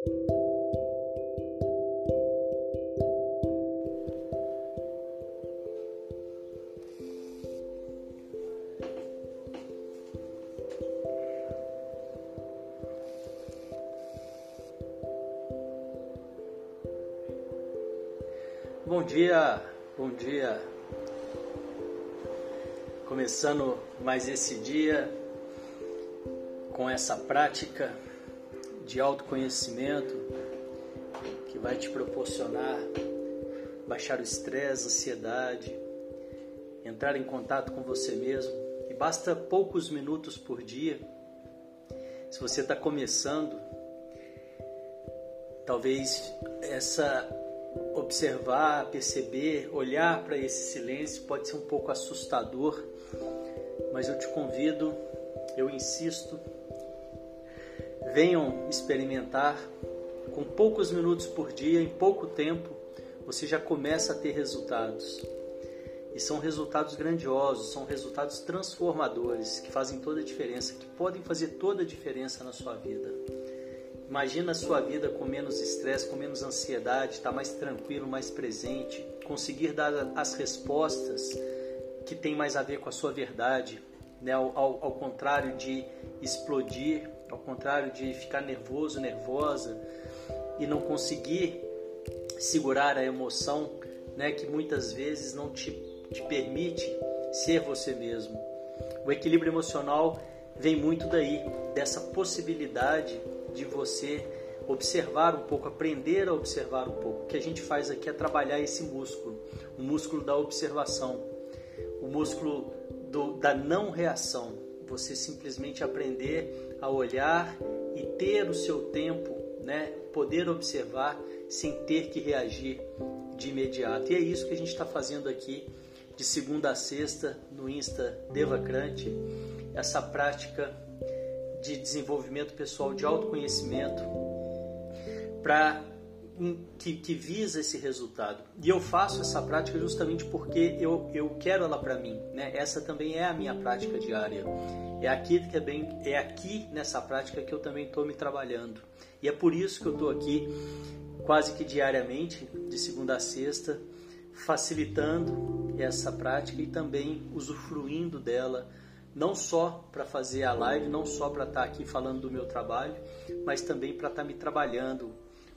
Bom dia, bom dia. Começando mais esse dia com essa prática de autoconhecimento que vai te proporcionar baixar o estresse, ansiedade, entrar em contato com você mesmo. E basta poucos minutos por dia. Se você está começando, talvez essa observar, perceber, olhar para esse silêncio pode ser um pouco assustador, mas eu te convido, eu insisto, venham experimentar com poucos minutos por dia, em pouco tempo, você já começa a ter resultados. E são resultados grandiosos, são resultados transformadores que fazem toda a diferença, que podem fazer toda a diferença na sua vida. Imagina a sua vida com menos estresse, com menos ansiedade, estar tá mais tranquilo, mais presente, conseguir dar as respostas que tem mais a ver com a sua verdade, né? ao, ao, ao contrário de explodir, ao contrário de ficar nervoso, nervosa e não conseguir segurar a emoção né? que muitas vezes não te, te permite ser você mesmo. O equilíbrio emocional vem muito daí, dessa possibilidade de você observar um pouco, aprender a observar um pouco. O que a gente faz aqui é trabalhar esse músculo, o músculo da observação, o músculo do, da não reação. Você simplesmente aprender a olhar e ter o seu tempo, né? poder observar sem ter que reagir de imediato. E é isso que a gente está fazendo aqui de segunda a sexta no Insta Devacrante, essa prática de desenvolvimento pessoal, de autoconhecimento, para que, que, visa esse resultado. E eu faço essa prática justamente porque eu, eu quero ela para mim. Né? Essa também é a minha prática diária. É aqui que é bem, é aqui nessa prática que eu também estou me trabalhando. E é por isso que eu estou aqui quase que diariamente, de segunda a sexta, facilitando essa prática e também usufruindo dela não só para fazer a live, não só para estar tá aqui falando do meu trabalho, mas também para estar tá me trabalhando,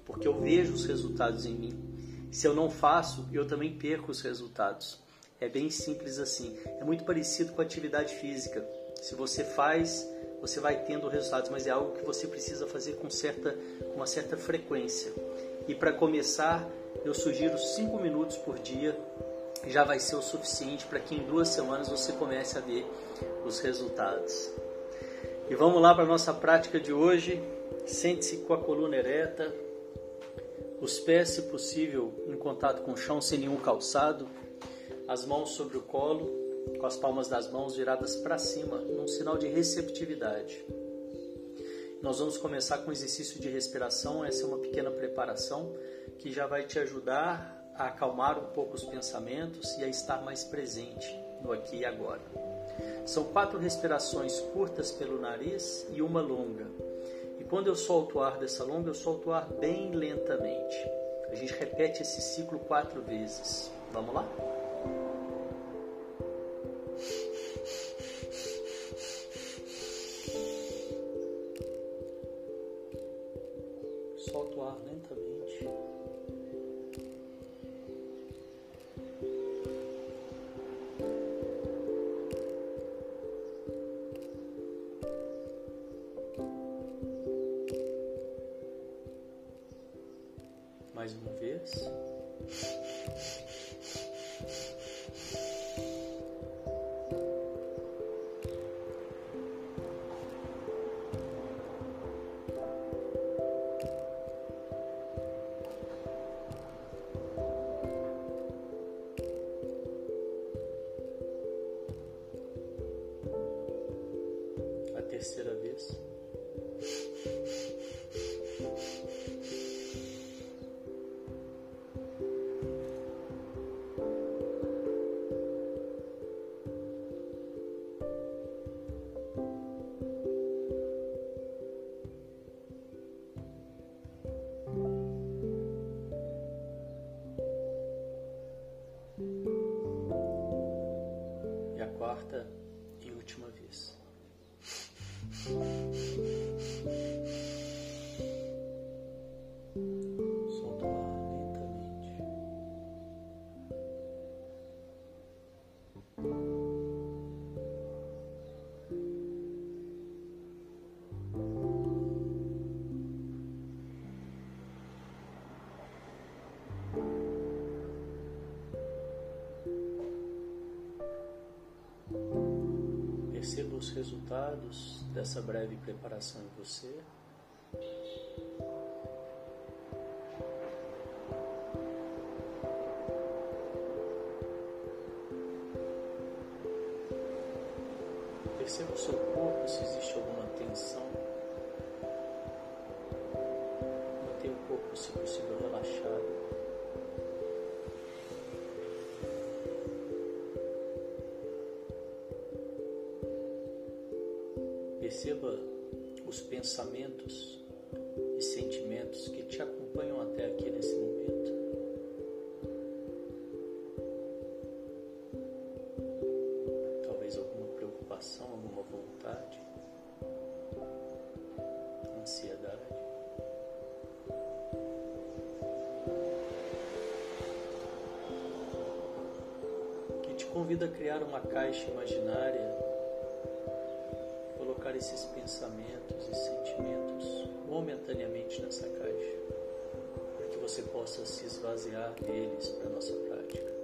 porque eu vejo os resultados em mim. Se eu não faço, eu também perco os resultados. É bem simples assim. É muito parecido com a atividade física. Se você faz, você vai tendo resultados, mas é algo que você precisa fazer com certa, com uma certa frequência. E para começar, eu sugiro 5 minutos por dia já vai ser o suficiente para que em duas semanas você comece a ver os resultados. E vamos lá para a nossa prática de hoje. Sente-se com a coluna ereta, os pés, se possível, em contato com o chão sem nenhum calçado, as mãos sobre o colo, com as palmas das mãos viradas para cima, num sinal de receptividade. Nós vamos começar com o exercício de respiração, essa é uma pequena preparação que já vai te ajudar a acalmar um pouco os pensamentos e a estar mais presente no aqui e agora. São quatro respirações curtas pelo nariz e uma longa. E quando eu solto o ar dessa longa, eu solto o ar bem lentamente. A gente repete esse ciclo quatro vezes. Vamos lá? Terceira vez. percebo os resultados dessa breve preparação em você. ansiedade. Que te convida a criar uma caixa imaginária, colocar esses pensamentos e sentimentos momentaneamente nessa caixa, para que você possa se esvaziar deles para a nossa prática.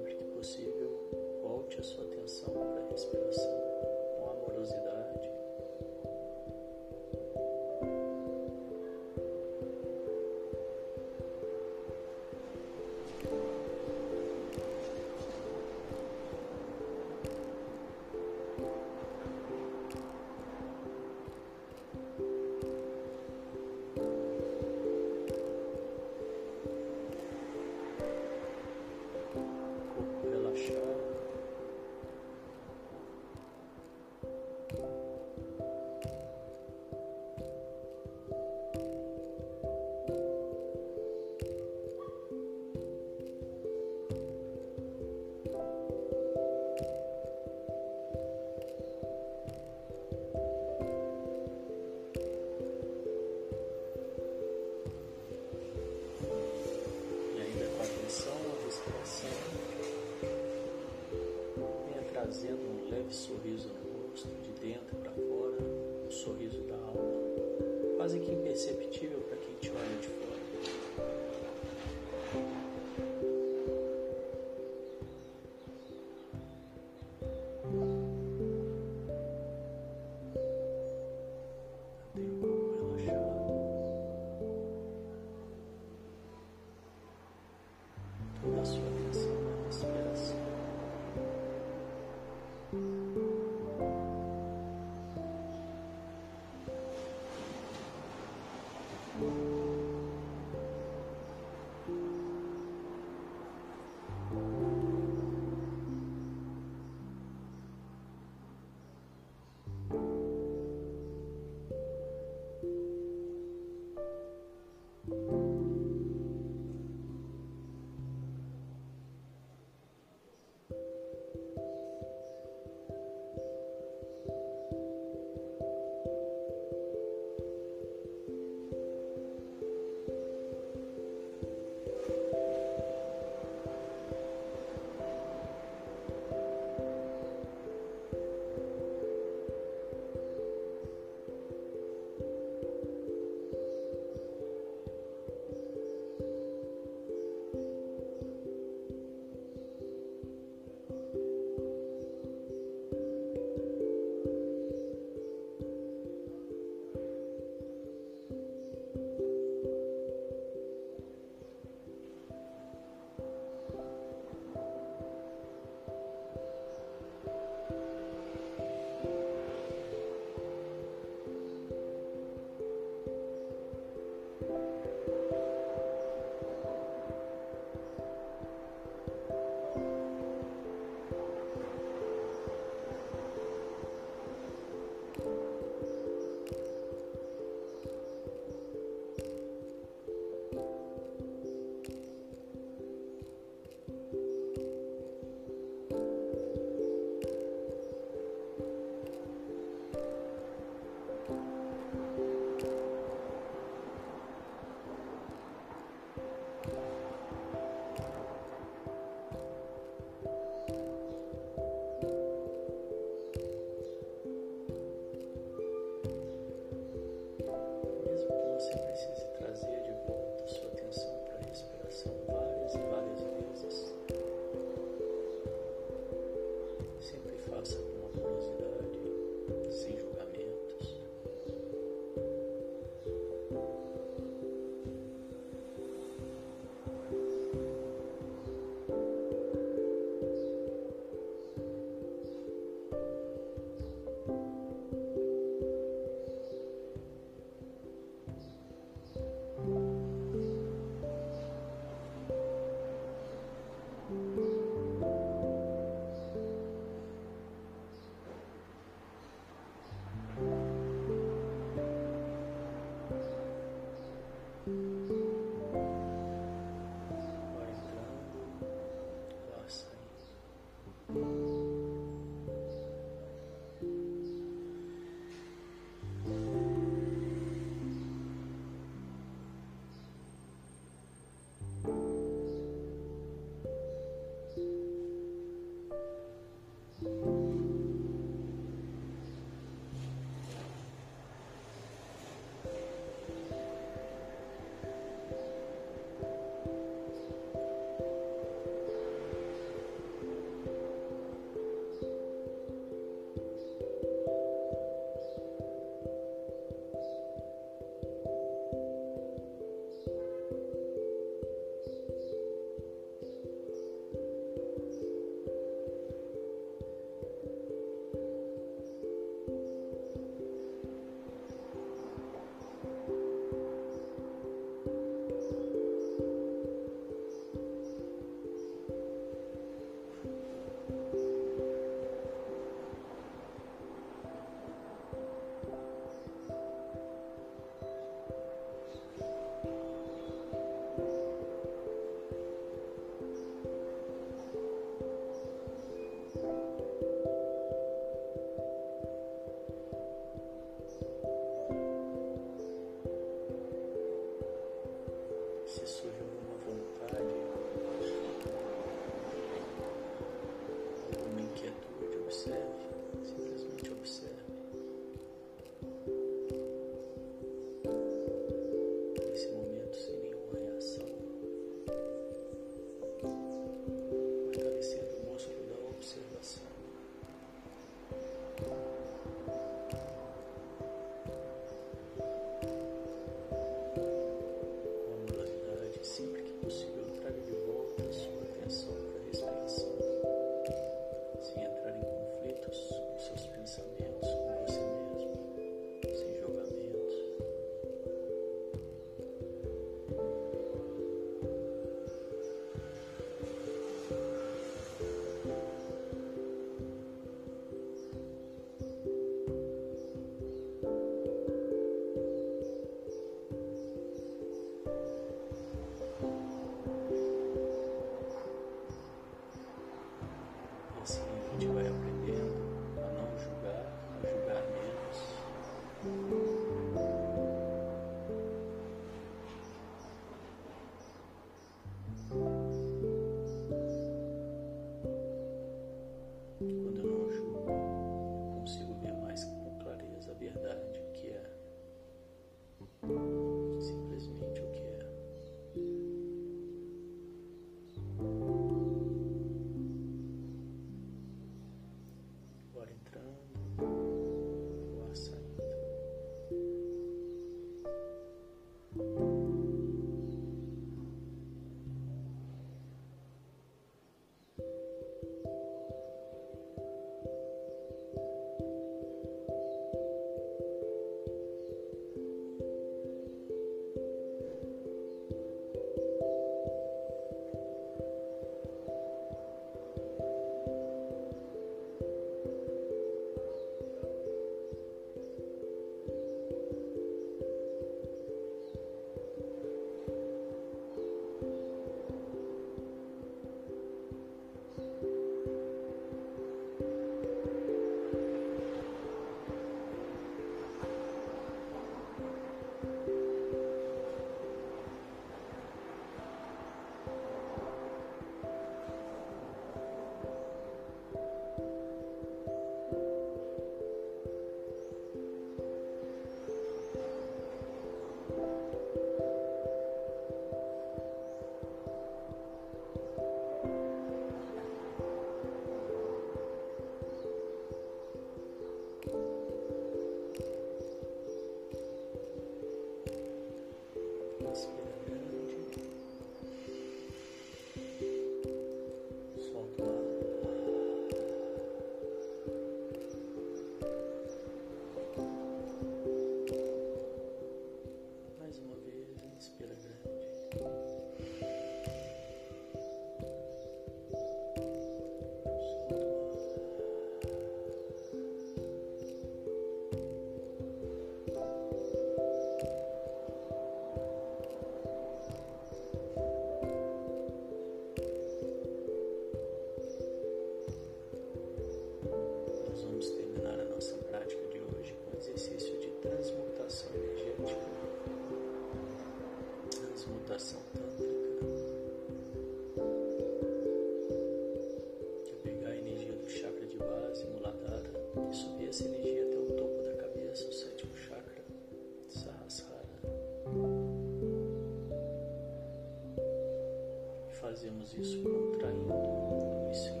fazemos isso contraindo o homicídio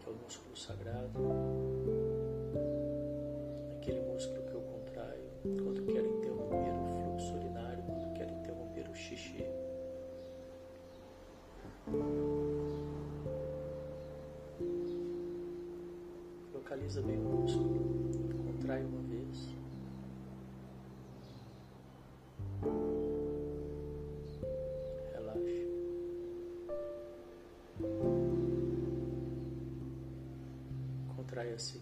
que é o músculo sagrado, aquele músculo que eu contraio quando quero interromper o fluxo urinário, quando quero interromper o xixi. Localiza bem o assez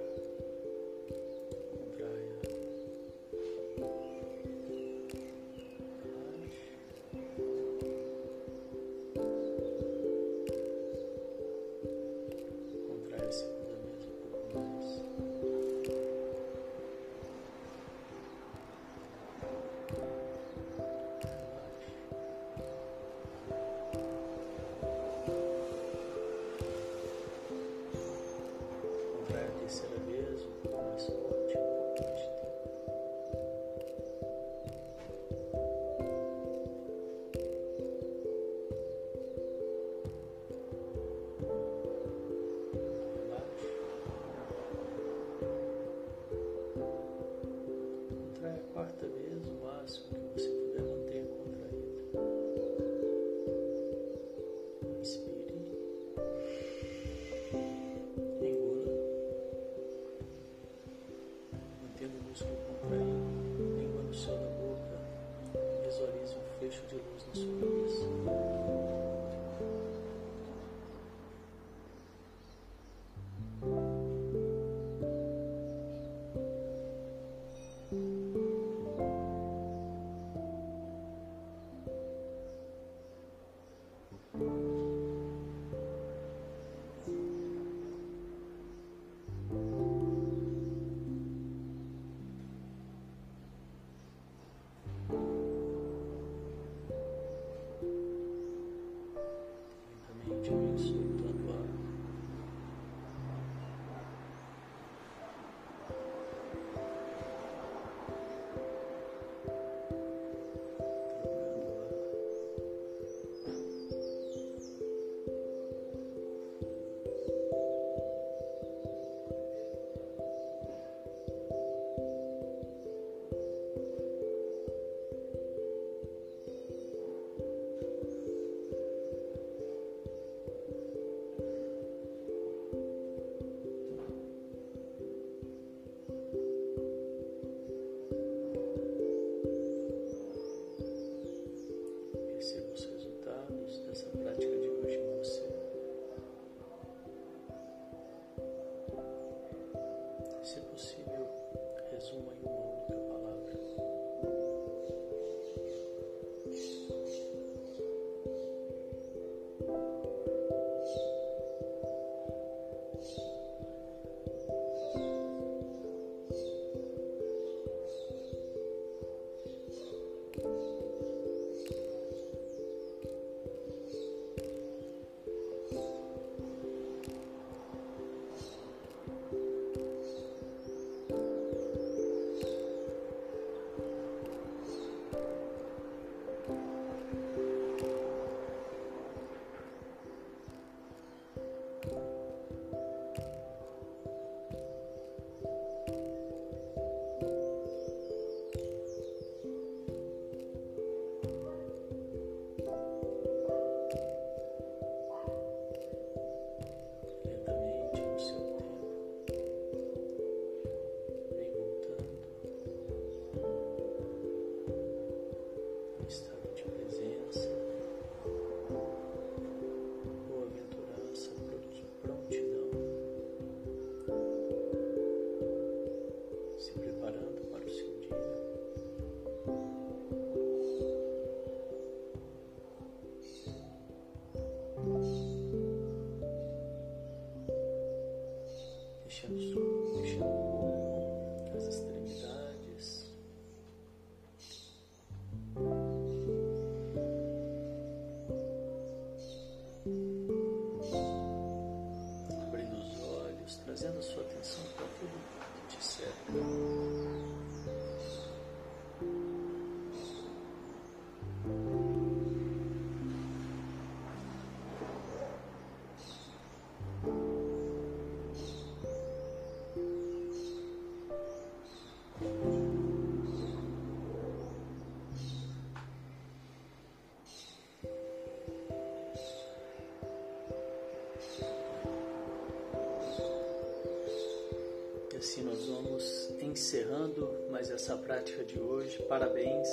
encerrando mais essa prática de hoje. Parabéns.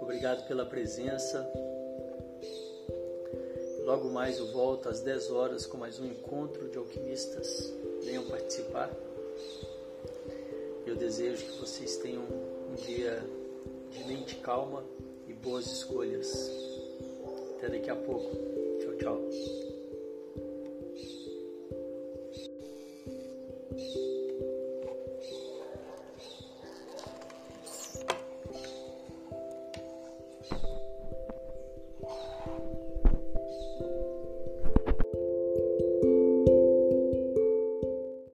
Obrigado pela presença. Logo mais eu volto às 10 horas com mais um encontro de alquimistas. Venham participar. Eu desejo que vocês tenham um dia de mente calma e boas escolhas. Até daqui a pouco. Tchau, tchau.